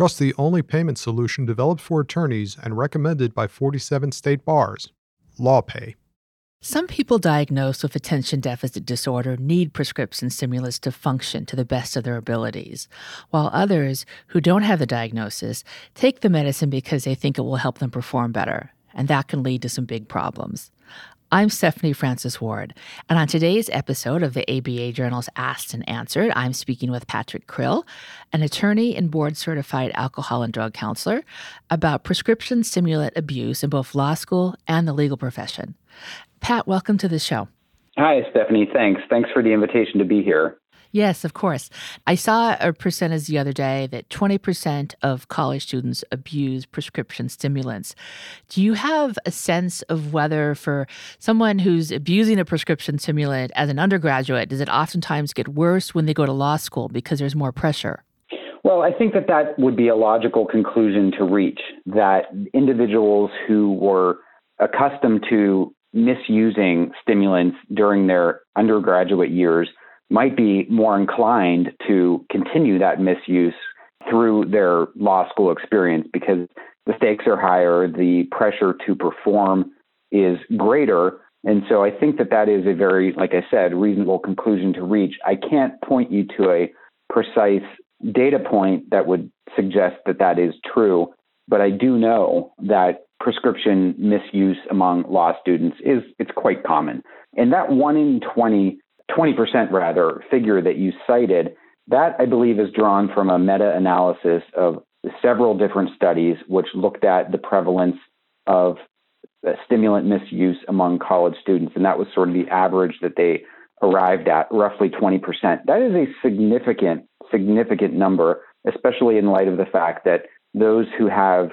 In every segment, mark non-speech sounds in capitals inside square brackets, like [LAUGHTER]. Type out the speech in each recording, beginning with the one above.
Trust the only payment solution developed for attorneys and recommended by 47 state bars LawPay. Some people diagnosed with attention deficit disorder need prescription stimulants to function to the best of their abilities, while others who don't have the diagnosis take the medicine because they think it will help them perform better, and that can lead to some big problems. I'm Stephanie Francis Ward, and on today's episode of the ABA Journal's Asked and Answered, I'm speaking with Patrick Krill, an attorney and board certified alcohol and drug counselor, about prescription stimulant abuse in both law school and the legal profession. Pat, welcome to the show. Hi, Stephanie. Thanks. Thanks for the invitation to be here. Yes, of course. I saw a percentage the other day that 20% of college students abuse prescription stimulants. Do you have a sense of whether, for someone who's abusing a prescription stimulant as an undergraduate, does it oftentimes get worse when they go to law school because there's more pressure? Well, I think that that would be a logical conclusion to reach that individuals who were accustomed to misusing stimulants during their undergraduate years might be more inclined to continue that misuse through their law school experience because the stakes are higher, the pressure to perform is greater. And so I think that that is a very, like I said, reasonable conclusion to reach. I can't point you to a precise data point that would suggest that that is true, but I do know that prescription misuse among law students is it's quite common. And that 1 in 20 20% rather, figure that you cited, that I believe is drawn from a meta analysis of several different studies which looked at the prevalence of stimulant misuse among college students. And that was sort of the average that they arrived at, roughly 20%. That is a significant, significant number, especially in light of the fact that those who have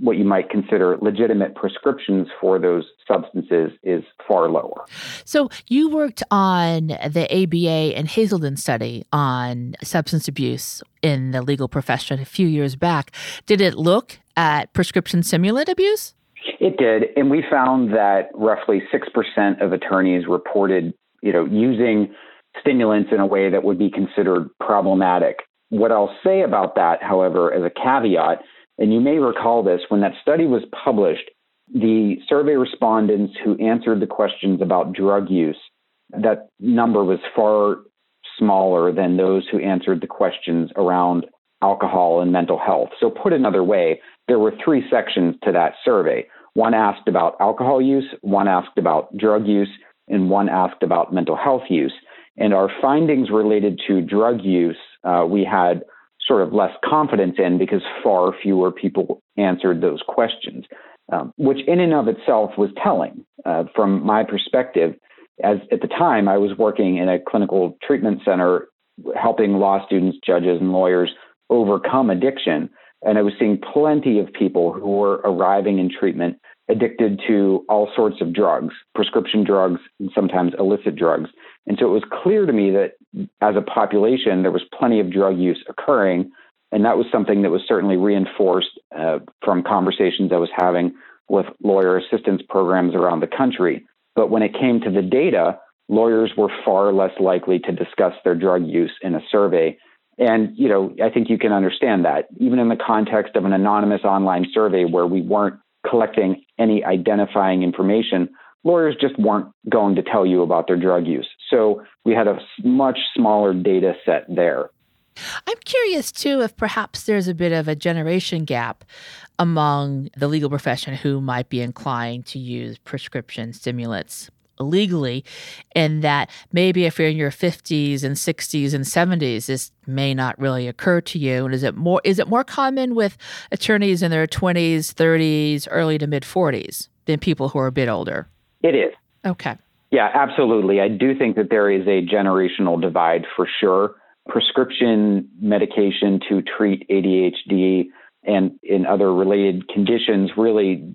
what you might consider legitimate prescriptions for those substances is far lower. So, you worked on the ABA and Hazelden study on substance abuse in the legal profession a few years back. Did it look at prescription stimulant abuse? It did, and we found that roughly 6% of attorneys reported, you know, using stimulants in a way that would be considered problematic. What I'll say about that, however, as a caveat, and you may recall this when that study was published, the survey respondents who answered the questions about drug use, that number was far smaller than those who answered the questions around alcohol and mental health. So, put another way, there were three sections to that survey. One asked about alcohol use, one asked about drug use, and one asked about mental health use. And our findings related to drug use, uh, we had sort of less confidence in because far fewer people answered those questions, um, which in and of itself was telling. Uh, from my perspective, as at the time I was working in a clinical treatment center helping law students, judges, and lawyers overcome addiction. And I was seeing plenty of people who were arriving in treatment addicted to all sorts of drugs, prescription drugs, and sometimes illicit drugs. And so it was clear to me that as a population, there was plenty of drug use occurring. And that was something that was certainly reinforced uh, from conversations I was having with lawyer assistance programs around the country. But when it came to the data, lawyers were far less likely to discuss their drug use in a survey. And, you know, I think you can understand that, even in the context of an anonymous online survey where we weren't collecting any identifying information, lawyers just weren't going to tell you about their drug use. So we had a much smaller data set there. I'm curious too if perhaps there's a bit of a generation gap among the legal profession who might be inclined to use prescription stimulants illegally, and that maybe if you're in your 50s and 60s and 70s, this may not really occur to you. And is it more is it more common with attorneys in their 20s, 30s, early to mid 40s than people who are a bit older? It is. Okay. Yeah, absolutely. I do think that there is a generational divide for sure. Prescription medication to treat ADHD and in other related conditions really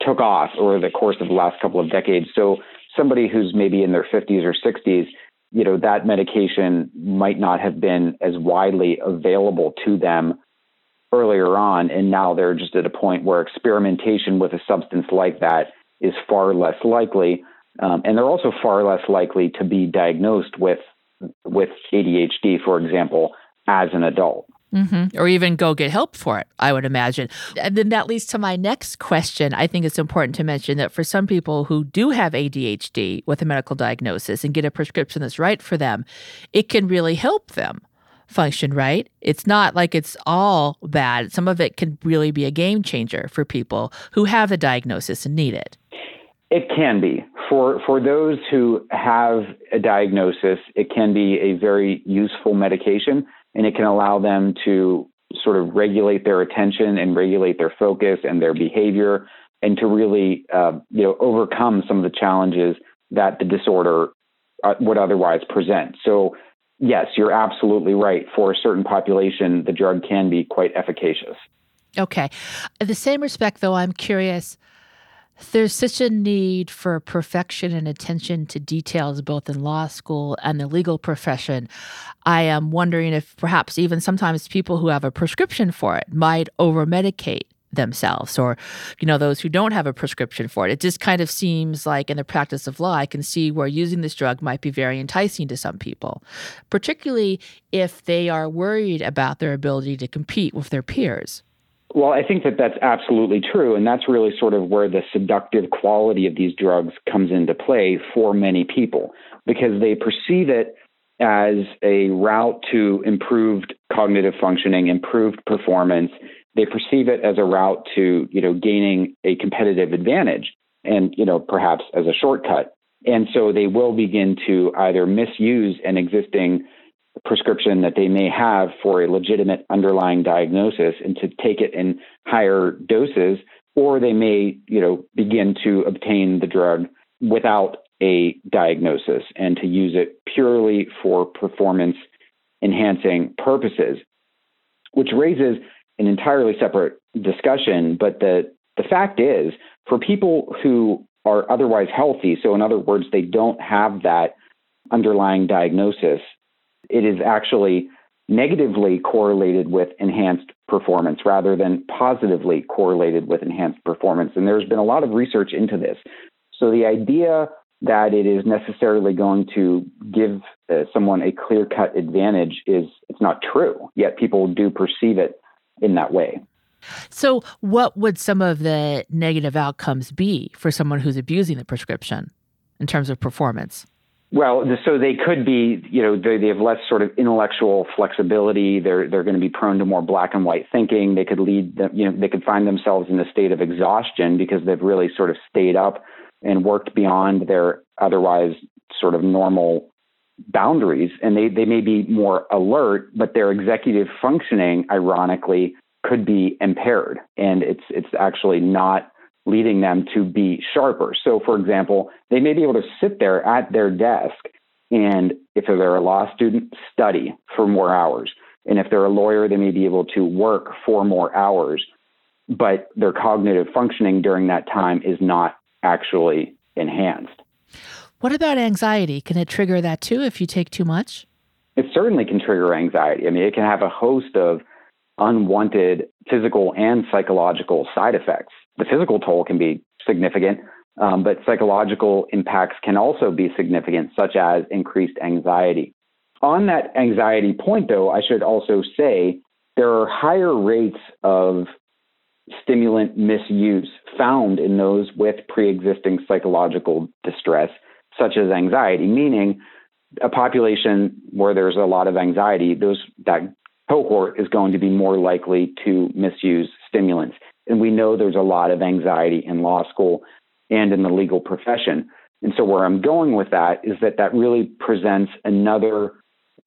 took off over the course of the last couple of decades. So somebody who's maybe in their 50s or 60s, you know, that medication might not have been as widely available to them earlier on and now they're just at a point where experimentation with a substance like that is far less likely, um, and they're also far less likely to be diagnosed with with ADHD, for example, as an adult. Mm-hmm. Or even go get help for it, I would imagine. And then that leads to my next question. I think it's important to mention that for some people who do have ADHD with a medical diagnosis and get a prescription that's right for them, it can really help them function right. It's not like it's all bad. Some of it can really be a game changer for people who have the diagnosis and need it. It can be. For for those who have a diagnosis, it can be a very useful medication and it can allow them to sort of regulate their attention and regulate their focus and their behavior and to really uh, you know overcome some of the challenges that the disorder uh, would otherwise present. So yes you're absolutely right. For a certain population the drug can be quite efficacious. Okay. In the same respect though i'm curious there's such a need for perfection and attention to details, both in law school and the legal profession. I am wondering if perhaps even sometimes people who have a prescription for it might over medicate themselves or you know those who don't have a prescription for it it just kind of seems like in the practice of law i can see where using this drug might be very enticing to some people particularly if they are worried about their ability to compete with their peers well, I think that that's absolutely true. And that's really sort of where the seductive quality of these drugs comes into play for many people because they perceive it as a route to improved cognitive functioning, improved performance. They perceive it as a route to, you know, gaining a competitive advantage and, you know, perhaps as a shortcut. And so they will begin to either misuse an existing prescription that they may have for a legitimate underlying diagnosis and to take it in higher doses, or they may, you know, begin to obtain the drug without a diagnosis and to use it purely for performance enhancing purposes, which raises an entirely separate discussion. But the, the fact is, for people who are otherwise healthy, so in other words, they don't have that underlying diagnosis, it is actually negatively correlated with enhanced performance rather than positively correlated with enhanced performance. And there's been a lot of research into this. So the idea that it is necessarily going to give uh, someone a clear cut advantage is it's not true. Yet people do perceive it in that way. So, what would some of the negative outcomes be for someone who's abusing the prescription in terms of performance? Well, so they could be, you know, they, they have less sort of intellectual flexibility. They're they're going to be prone to more black and white thinking. They could lead them, you know, they could find themselves in a state of exhaustion because they've really sort of stayed up and worked beyond their otherwise sort of normal boundaries. And they they may be more alert, but their executive functioning, ironically, could be impaired. And it's it's actually not leading them to be sharper. So, for example, they may be able to sit there at their desk and, if they're a law student, study for more hours. And if they're a lawyer, they may be able to work for more hours, but their cognitive functioning during that time is not actually enhanced. What about anxiety? Can it trigger that too if you take too much? It certainly can trigger anxiety. I mean, it can have a host of unwanted physical and psychological side effects the physical toll can be significant, um, but psychological impacts can also be significant, such as increased anxiety. On that anxiety point, though, I should also say there are higher rates of stimulant misuse found in those with pre existing psychological distress, such as anxiety, meaning a population where there's a lot of anxiety, those that cohort is going to be more likely to misuse stimulants. And we know there's a lot of anxiety in law school and in the legal profession. And so, where I'm going with that is that that really presents another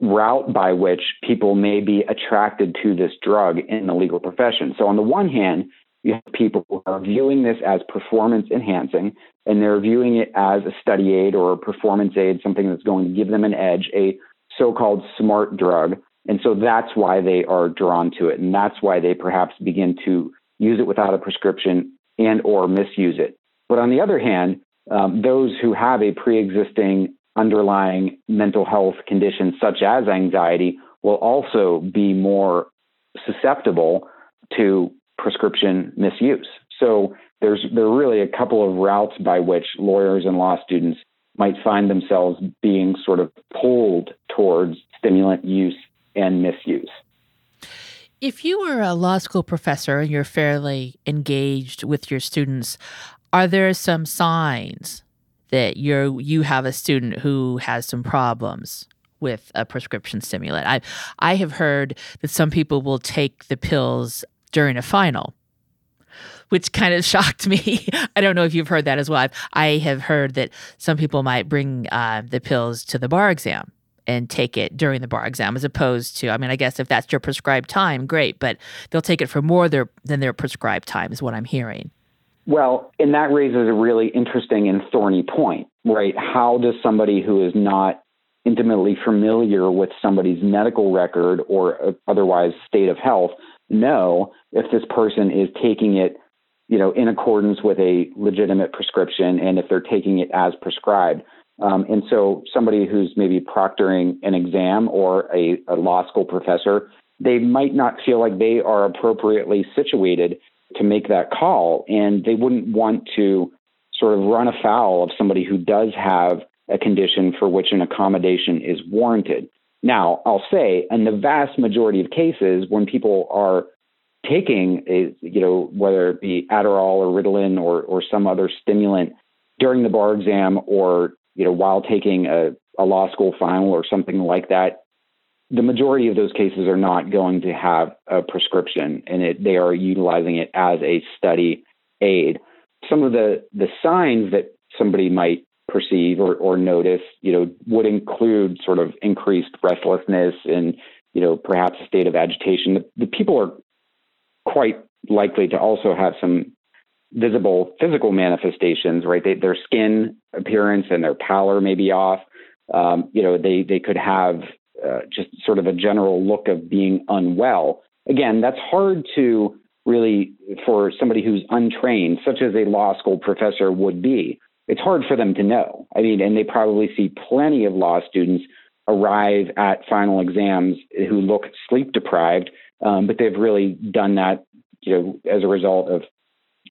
route by which people may be attracted to this drug in the legal profession. So, on the one hand, you have people who are viewing this as performance enhancing, and they're viewing it as a study aid or a performance aid, something that's going to give them an edge, a so called smart drug. And so that's why they are drawn to it. And that's why they perhaps begin to use it without a prescription and or misuse it. But on the other hand, um, those who have a pre-existing underlying mental health condition such as anxiety will also be more susceptible to prescription misuse. So there's there are really a couple of routes by which lawyers and law students might find themselves being sort of pulled towards stimulant use and misuse. If you were a law school professor and you're fairly engaged with your students, are there some signs that you're you have a student who has some problems with a prescription stimulant? I I have heard that some people will take the pills during a final which kind of [LAUGHS] shocked me. I don't know if you've heard that as well. I've, I have heard that some people might bring uh, the pills to the bar exam and take it during the bar exam as opposed to, I mean, I guess if that's your prescribed time, great, but they'll take it for more their, than their prescribed time, is what I'm hearing. Well, and that raises a really interesting and thorny point, right? How does somebody who is not intimately familiar with somebody's medical record or uh, otherwise state of health know if this person is taking it you know, in accordance with a legitimate prescription and if they're taking it as prescribed. Um, and so somebody who's maybe proctoring an exam or a, a law school professor, they might not feel like they are appropriately situated to make that call. And they wouldn't want to sort of run afoul of somebody who does have a condition for which an accommodation is warranted. Now, I'll say, in the vast majority of cases, when people are taking a, you know, whether it be Adderall or Ritalin or, or some other stimulant during the bar exam or, you know, while taking a, a law school final or something like that, the majority of those cases are not going to have a prescription and it, they are utilizing it as a study aid. Some of the, the signs that somebody might perceive or, or notice, you know, would include sort of increased restlessness and, you know, perhaps a state of agitation. The, the people are quite likely to also have some visible physical manifestations, right? They, their skin appearance and their pallor may be off. Um, you know, they they could have uh, just sort of a general look of being unwell. Again, that's hard to really for somebody who's untrained, such as a law school professor would be. It's hard for them to know. I mean, and they probably see plenty of law students arrive at final exams who look sleep deprived um, but they've really done that, you know, as a result of,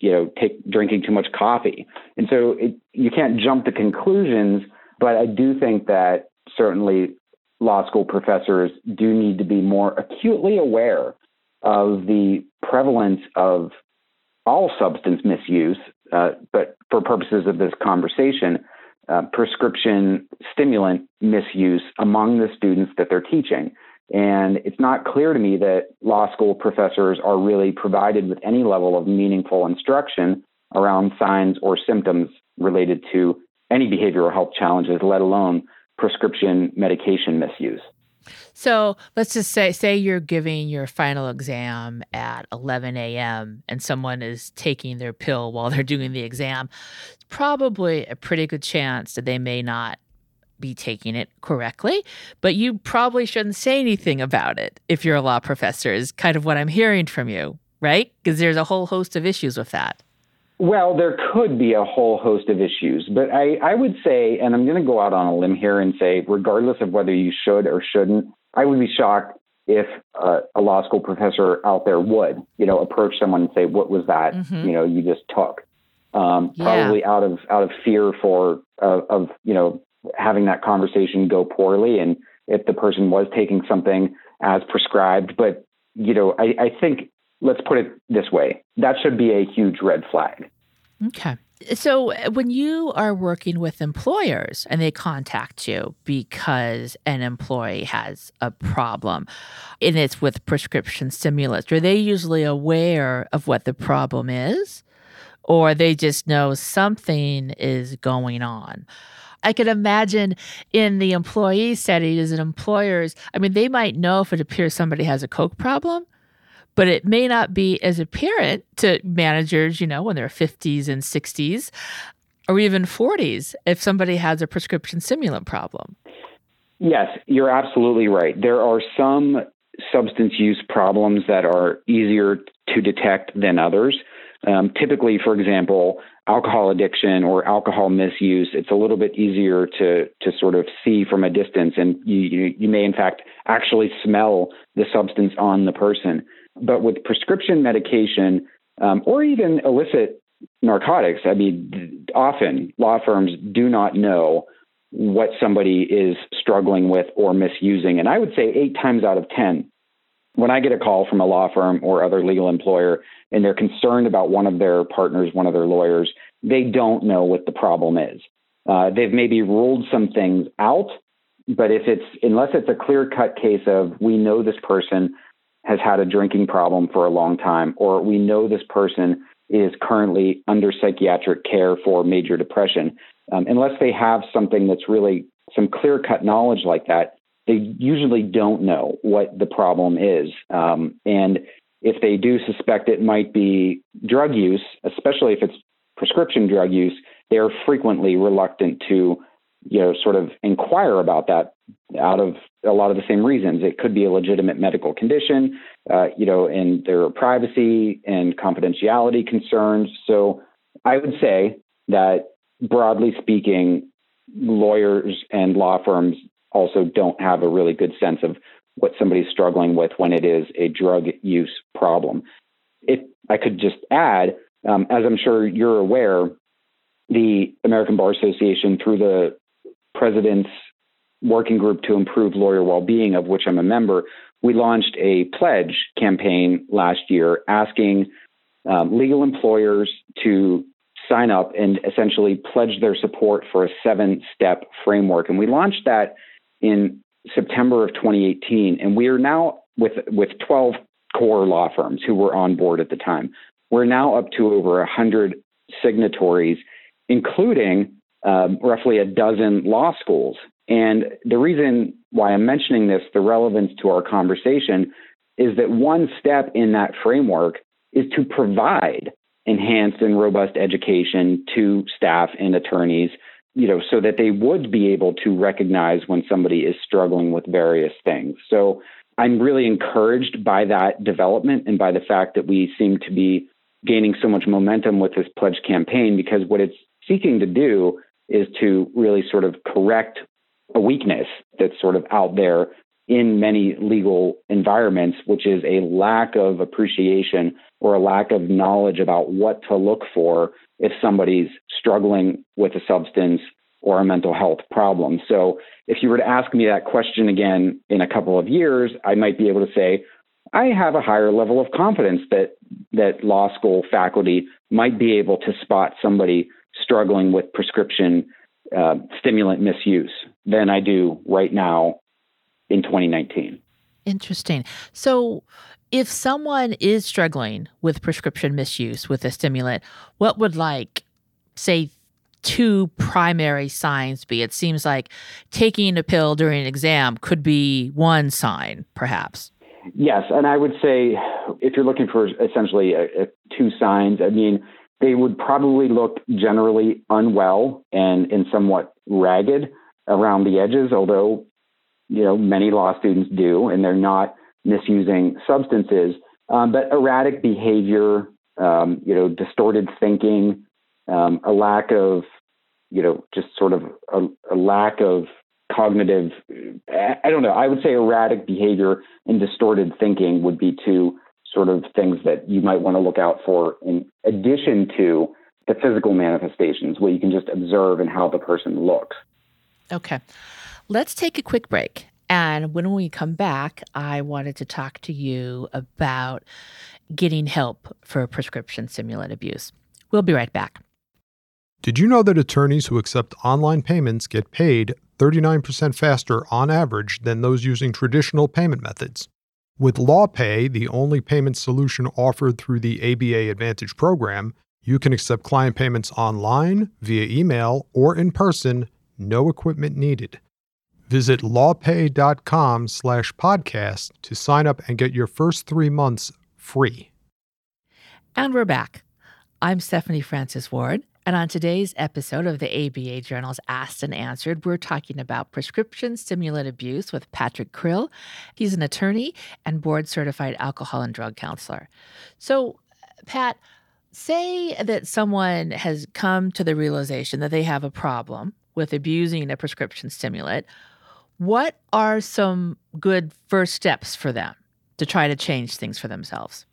you know, take, drinking too much coffee. And so it, you can't jump to conclusions, but I do think that certainly law school professors do need to be more acutely aware of the prevalence of all substance misuse, uh, but for purposes of this conversation, uh, prescription stimulant misuse among the students that they're teaching. And it's not clear to me that law school professors are really provided with any level of meaningful instruction around signs or symptoms related to any behavioral health challenges, let alone prescription medication misuse. So let's just say say you're giving your final exam at 11 a.m. and someone is taking their pill while they're doing the exam. Probably a pretty good chance that they may not be taking it correctly, but you probably shouldn't say anything about it if you're a law professor, is kind of what I'm hearing from you, right? Because there's a whole host of issues with that. Well, there could be a whole host of issues, but I, I would say, and I'm going to go out on a limb here and say, regardless of whether you should or shouldn't, I would be shocked if uh, a law school professor out there would, you know, approach someone and say, "What was that? Mm-hmm. You know, you just took." Um, yeah. Probably out of out of fear for uh, of you know having that conversation go poorly and if the person was taking something as prescribed. But, you know, I, I think, let's put it this way that should be a huge red flag. Okay. So, when you are working with employers and they contact you because an employee has a problem and it's with prescription stimulants, are they usually aware of what the problem is? Or they just know something is going on? I can imagine in the employee setting as an employers, I mean, they might know if it appears somebody has a Coke problem, but it may not be as apparent to managers, you know, when they're 50s and 60s or even 40s if somebody has a prescription stimulant problem. Yes, you're absolutely right. There are some substance use problems that are easier to detect than others. Um, typically, for example, alcohol addiction or alcohol misuse, it's a little bit easier to to sort of see from a distance, and you you, you may in fact actually smell the substance on the person. But with prescription medication um, or even illicit narcotics, I mean, often law firms do not know what somebody is struggling with or misusing, and I would say eight times out of ten, When I get a call from a law firm or other legal employer and they're concerned about one of their partners, one of their lawyers, they don't know what the problem is. Uh, they've maybe ruled some things out, but if it's unless it's a clear cut case of we know this person has had a drinking problem for a long time, or we know this person is currently under psychiatric care for major depression, um, unless they have something that's really some clear cut knowledge like that, they usually don't know what the problem is. Um, and if they do suspect it might be drug use, especially if it's prescription drug use, they are frequently reluctant to, you know, sort of inquire about that out of a lot of the same reasons. It could be a legitimate medical condition, uh, you know, and there are privacy and confidentiality concerns. So I would say that broadly speaking, lawyers and law firms also don't have a really good sense of what somebody's struggling with when it is a drug use problem. If I could just add, um, as I'm sure you're aware, the American Bar Association, through the president's working group to improve lawyer well-being, of which I'm a member, we launched a pledge campaign last year asking um, legal employers to sign up and essentially pledge their support for a seven-step framework. And we launched that in September of 2018, and we are now with with 12 core law firms who were on board at the time. We're now up to over 100 signatories, including um, roughly a dozen law schools. And the reason why I'm mentioning this, the relevance to our conversation, is that one step in that framework is to provide enhanced and robust education to staff and attorneys you know, so that they would be able to recognize when somebody is struggling with various things. So I'm really encouraged by that development and by the fact that we seem to be gaining so much momentum with this pledge campaign because what it's seeking to do is to really sort of correct a weakness that's sort of out there in many legal environments, which is a lack of appreciation or a lack of knowledge about what to look for if somebody's struggling with a substance or a mental health problem. So, if you were to ask me that question again in a couple of years, I might be able to say, I have a higher level of confidence that that law school faculty might be able to spot somebody struggling with prescription uh, stimulant misuse than I do right now in 2019. Interesting. So, if someone is struggling with prescription misuse with a stimulant, what would like, say, two primary signs be? It seems like taking a pill during an exam could be one sign, perhaps. Yes, and I would say if you're looking for essentially a, a two signs, I mean, they would probably look generally unwell and, and somewhat ragged around the edges, although you know, many law students do, and they're not misusing substances. Um, but erratic behavior, um, you know, distorted thinking, um, a lack of, you know, just sort of a, a lack of cognitive, I don't know, I would say erratic behavior and distorted thinking would be two sort of things that you might want to look out for in addition to the physical manifestations, what you can just observe and how the person looks. Okay. Let's take a quick break. And when we come back, I wanted to talk to you about getting help for prescription stimulant abuse. We'll be right back. Did you know that attorneys who accept online payments get paid 39% faster on average than those using traditional payment methods? With LawPay, the only payment solution offered through the ABA Advantage program, you can accept client payments online, via email, or in person, no equipment needed. Visit lawpay.com slash podcast to sign up and get your first three months free. And we're back. I'm Stephanie Francis Ward. And on today's episode of the ABA Journal's Asked and Answered, we're talking about prescription stimulant abuse with Patrick Krill. He's an attorney and board certified alcohol and drug counselor. So, Pat, say that someone has come to the realization that they have a problem with abusing a prescription stimulant. What are some good first steps for them to try to change things for themselves?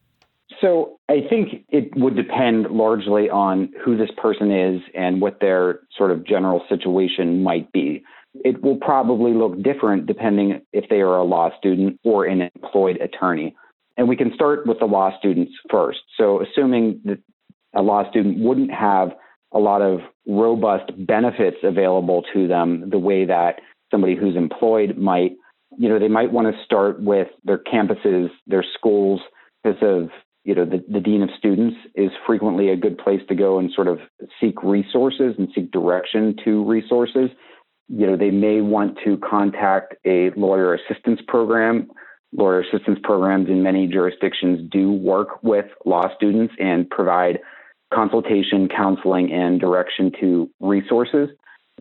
So I think it would depend largely on who this person is and what their sort of general situation might be. it will probably look different depending if they are a law student or an employed attorney. And we can start with the law students first. So, assuming that a law student wouldn't have a lot of robust benefits available to them the way that somebody who's employed might, you know, they might want to start with their campuses, their schools, because of you know, the, the dean of students is frequently a good place to go and sort of seek resources and seek direction to resources. You know, they may want to contact a lawyer assistance program. Lawyer assistance programs in many jurisdictions do work with law students and provide consultation, counseling, and direction to resources.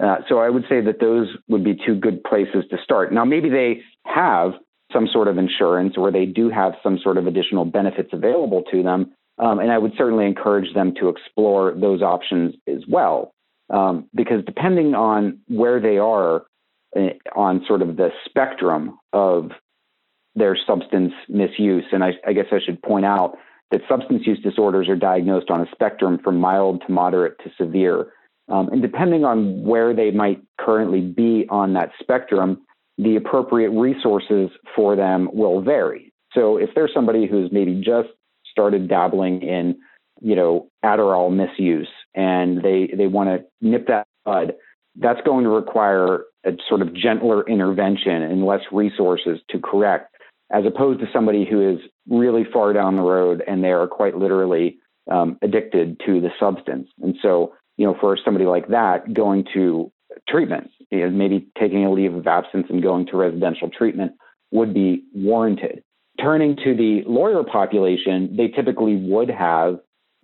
Uh, so I would say that those would be two good places to start. Now, maybe they have some sort of insurance or they do have some sort of additional benefits available to them. Um, and I would certainly encourage them to explore those options as well. Um, because depending on where they are uh, on sort of the spectrum of their substance misuse, and I, I guess I should point out that substance use disorders are diagnosed on a spectrum from mild to moderate to severe. Um, and depending on where they might currently be on that spectrum, the appropriate resources for them will vary. So if there's somebody who's maybe just started dabbling in, you know, Adderall misuse and they they want to nip that bud, that's going to require a sort of gentler intervention and less resources to correct, as opposed to somebody who is really far down the road and they are quite literally um, addicted to the substance. And so, you know, for somebody like that, going to treatment you know, maybe taking a leave of absence and going to residential treatment would be warranted. Turning to the lawyer population, they typically would have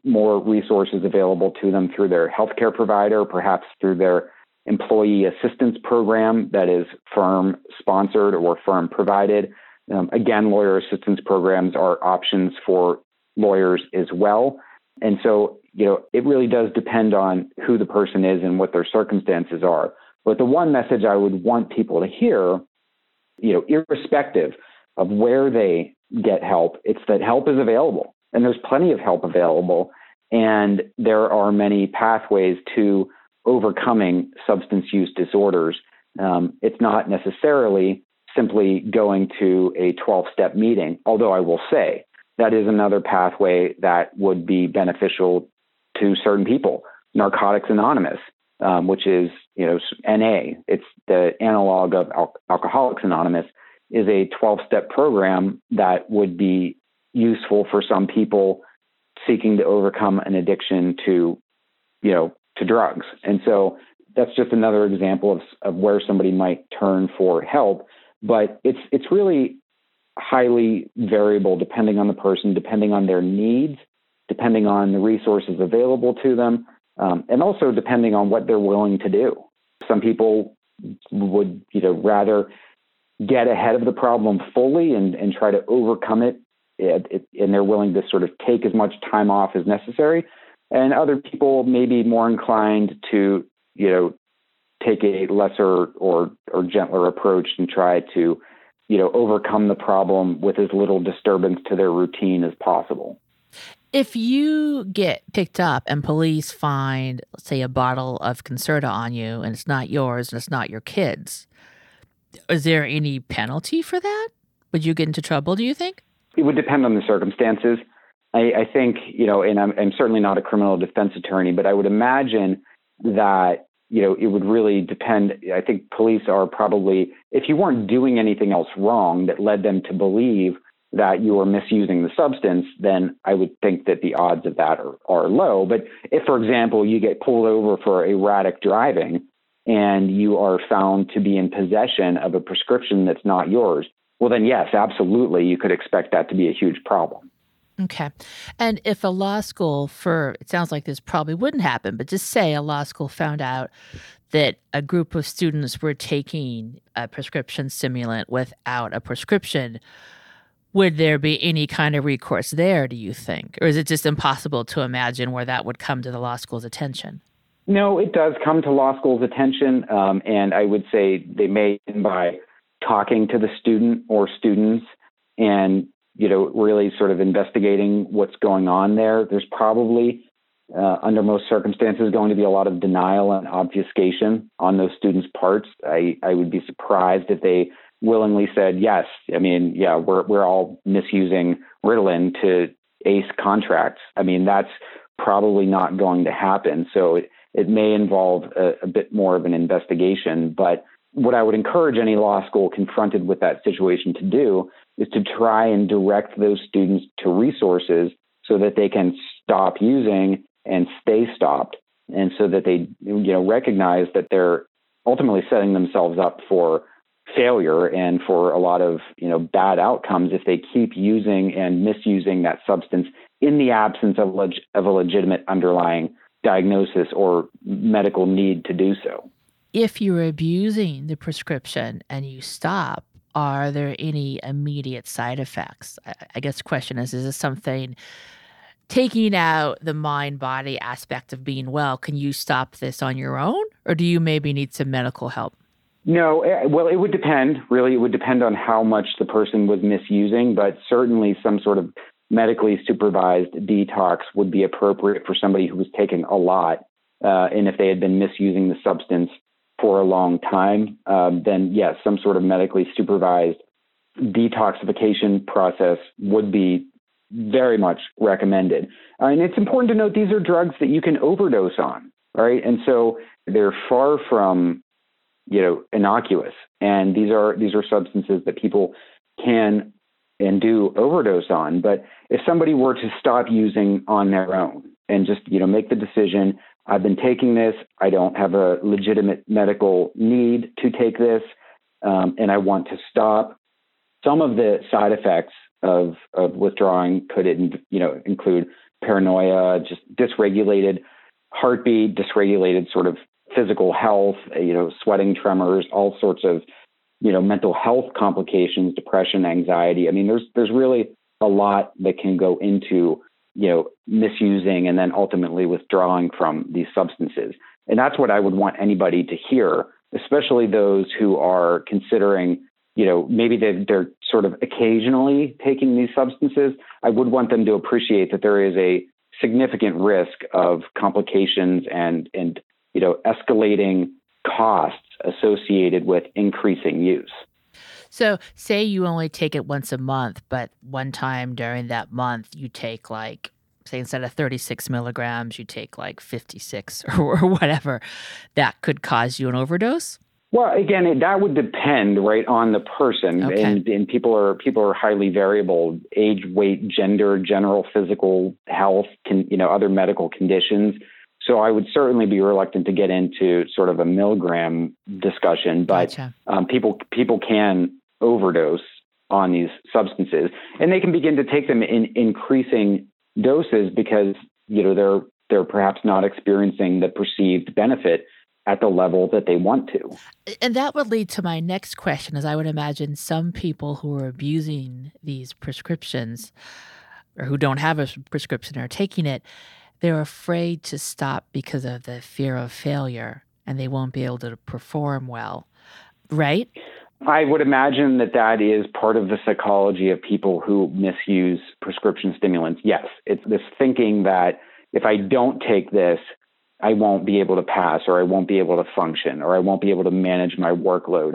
more resources available to them through their healthcare provider, perhaps through their employee assistance program that is firm sponsored or firm provided. Um, again, lawyer assistance programs are options for lawyers as well. And so, you know, it really does depend on who the person is and what their circumstances are. But the one message I would want people to hear, you know, irrespective of where they get help, it's that help is available. And there's plenty of help available. And there are many pathways to overcoming substance use disorders. Um, it's not necessarily simply going to a 12 step meeting, although I will say that is another pathway that would be beneficial to certain people. Narcotics Anonymous um, which is you know NA. It's the analog of Al- Alcoholics Anonymous. Is a 12-step program that would be useful for some people seeking to overcome an addiction to you know to drugs. And so that's just another example of, of where somebody might turn for help. But it's it's really highly variable depending on the person, depending on their needs, depending on the resources available to them, um, and also depending on what they're willing to do. Some people would, you know, rather get ahead of the problem fully and, and try to overcome it, and they're willing to sort of take as much time off as necessary. And other people may be more inclined to, you know, take a lesser or or gentler approach and try to, you know, overcome the problem with as little disturbance to their routine as possible. If you get picked up and police find, let's say, a bottle of Concerta on you and it's not yours and it's not your kids, is there any penalty for that? Would you get into trouble, do you think? It would depend on the circumstances. I, I think, you know, and I'm, I'm certainly not a criminal defense attorney, but I would imagine that you know, it would really depend. I think police are probably, if you weren't doing anything else wrong that led them to believe that you are misusing the substance, then I would think that the odds of that are, are low. But if, for example, you get pulled over for erratic driving and you are found to be in possession of a prescription that's not yours, well, then yes, absolutely, you could expect that to be a huge problem. Okay. And if a law school, for it sounds like this probably wouldn't happen, but just say a law school found out that a group of students were taking a prescription stimulant without a prescription would there be any kind of recourse there, do you think? Or is it just impossible to imagine where that would come to the law school's attention? No, it does come to law school's attention. Um, and I would say they may by talking to the student or students and, you know, really sort of investigating what's going on there. There's probably uh, under most circumstances, going to be a lot of denial and obfuscation on those students' parts. I, I would be surprised if they willingly said, yes, I mean, yeah, we're, we're all misusing Ritalin to ace contracts. I mean, that's probably not going to happen. So it, it may involve a, a bit more of an investigation. But what I would encourage any law school confronted with that situation to do is to try and direct those students to resources so that they can stop using and stay stopped and so that they you know recognize that they're ultimately setting themselves up for failure and for a lot of you know bad outcomes if they keep using and misusing that substance in the absence of, leg- of a legitimate underlying diagnosis or medical need to do so. If you're abusing the prescription and you stop, are there any immediate side effects? I, I guess the question is is this something taking out the mind body aspect of being well, can you stop this on your own or do you maybe need some medical help? No, eh, well, it would depend. Really, it would depend on how much the person was misusing, but certainly some sort of medically supervised detox would be appropriate for somebody who was taking a lot. Uh, and if they had been misusing the substance for a long time, um, then yes, some sort of medically supervised detoxification process would be very much recommended. Uh, and it's important to note these are drugs that you can overdose on, right? And so they're far from you know innocuous. And these are these are substances that people can and do overdose on. But if somebody were to stop using on their own and just you know make the decision i've been taking this. I don't have a legitimate medical need to take this um, and i want to stop some of the side effects of of withdrawing could you know include paranoia just dysregulated heartbeat dysregulated sort of physical health, uh, you know, sweating, tremors, all sorts of, you know, mental health complications, depression, anxiety. I mean, there's there's really a lot that can go into, you know, misusing and then ultimately withdrawing from these substances. And that's what I would want anybody to hear, especially those who are considering, you know, maybe they they're sort of occasionally taking these substances. I would want them to appreciate that there is a significant risk of complications and and escalating costs associated with increasing use. So, say you only take it once a month, but one time during that month you take like, say, instead of 36 milligrams, you take like 56 or, [LAUGHS] or whatever, that could cause you an overdose? Well, again, it, that would depend, right, on the person, okay. and, and people are people are highly variable: age, weight, gender, general physical health, can you know, other medical conditions. So I would certainly be reluctant to get into sort of a milligram discussion, but gotcha. um, people people can overdose on these substances, and they can begin to take them in increasing doses because you know they're they're perhaps not experiencing the perceived benefit at the level that they want to. And that would lead to my next question, as I would imagine some people who are abusing these prescriptions or who don't have a prescription are taking it they're afraid to stop because of the fear of failure and they won't be able to perform well, right? I would imagine that that is part of the psychology of people who misuse prescription stimulants. Yes, it's this thinking that if I don't take this, I won't be able to pass, or I won't be able to function, or I won't be able to manage my workload.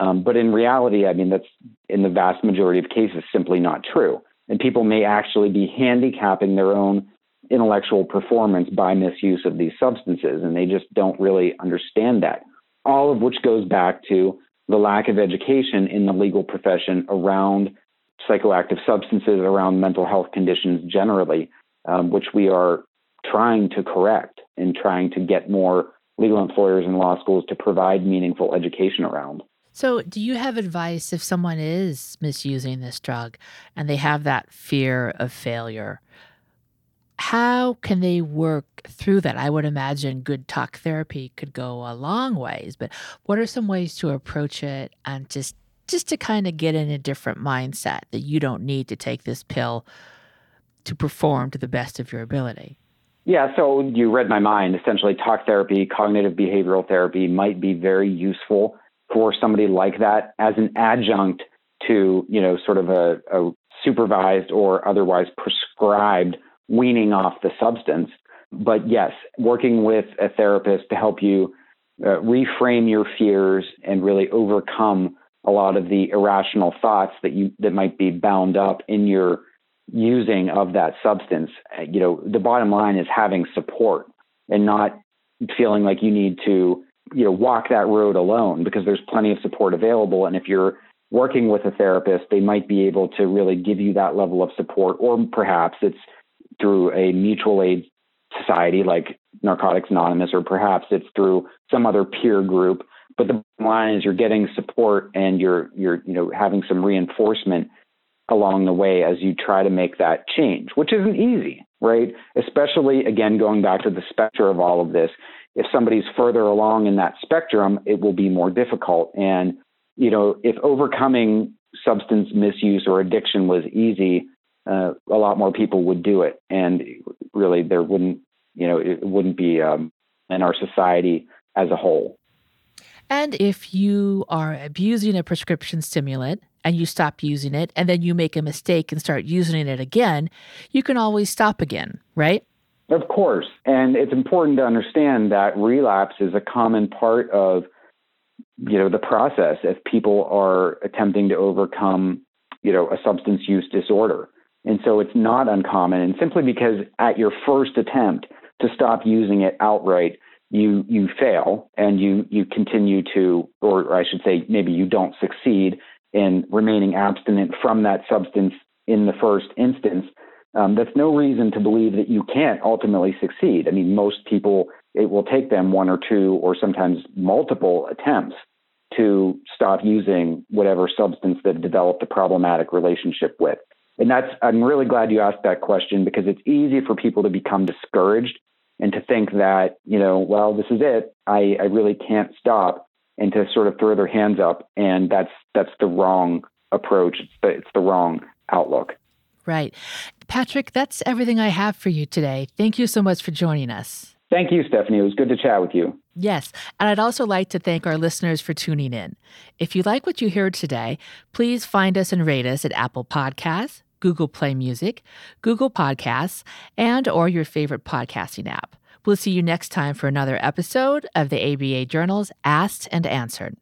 Um, but in reality, I mean, that's in the vast majority of cases simply not true. And people may actually be handicapping their own intellectual performance by misuse of these substances, and they just don't really understand that. All of which goes back to the lack of education in the legal profession around psychoactive substances, around mental health conditions generally, um, which we are trying to correct and trying to get more legal employers and law schools to provide meaningful education around. So, do you have advice if someone is misusing this drug and they have that fear of failure? How can they work through that? I would imagine good talk therapy could go a long ways, but what are some ways to approach it and just just to kind of get in a different mindset that you don't need to take this pill to perform to the best of your ability? Yeah, so you read my mind. Essentially, talk therapy, cognitive behavioral therapy might be very useful for somebody like that as an adjunct to, you know, sort of a, a supervised or otherwise prescribed weaning off the substance. But yes, working with a therapist to help you uh, reframe your fears and really overcome a lot of the irrational thoughts that you that might be bound up in your using of that substance. Uh, you know, the bottom line is having support and not feeling like you need to, you know, walk that road alone because there's plenty of support available. And if you're working with a therapist, they might be able to really give you that level of support, or perhaps it's through a mutual aid society like Narcotics Anonymous, or perhaps it's through some other peer group. But the line is you're getting support and you're you're you know having some reinforcement along the way as you try to make that change, which isn't easy, right? Especially again going back to the spectrum of all of this. If somebody's further along in that spectrum, it will be more difficult. And you know, if overcoming substance misuse or addiction was easy, uh, a lot more people would do it, and really there wouldn't, you know, it wouldn't be um, in our society as a whole. And if you are abusing a prescription stimulant and you stop using it, and then you make a mistake and start using it again, you can always stop again, right? Of course. And it's important to understand that relapse is a common part of you know the process if people are attempting to overcome you know a substance use disorder and so it's not uncommon and simply because at your first attempt to stop using it outright you you fail and you you continue to or I should say maybe you don't succeed in remaining abstinent from that substance in the first instance um, that's no reason to believe that you can't ultimately succeed. I mean, most people, it will take them one or two or sometimes multiple attempts to stop using whatever substance they've developed a problematic relationship with. And that's, I'm really glad you asked that question because it's easy for people to become discouraged and to think that, you know, well, this is it. I, I really can't stop and to sort of throw their hands up. And that's, that's the wrong approach. It's the, it's the wrong outlook. Right. Patrick, that's everything I have for you today. Thank you so much for joining us. Thank you, Stephanie. It was good to chat with you. Yes, and I'd also like to thank our listeners for tuning in. If you like what you heard today, please find us and rate us at Apple Podcasts, Google Play Music, Google Podcasts, and or your favorite podcasting app. We'll see you next time for another episode of the ABA Journal's Asked and Answered.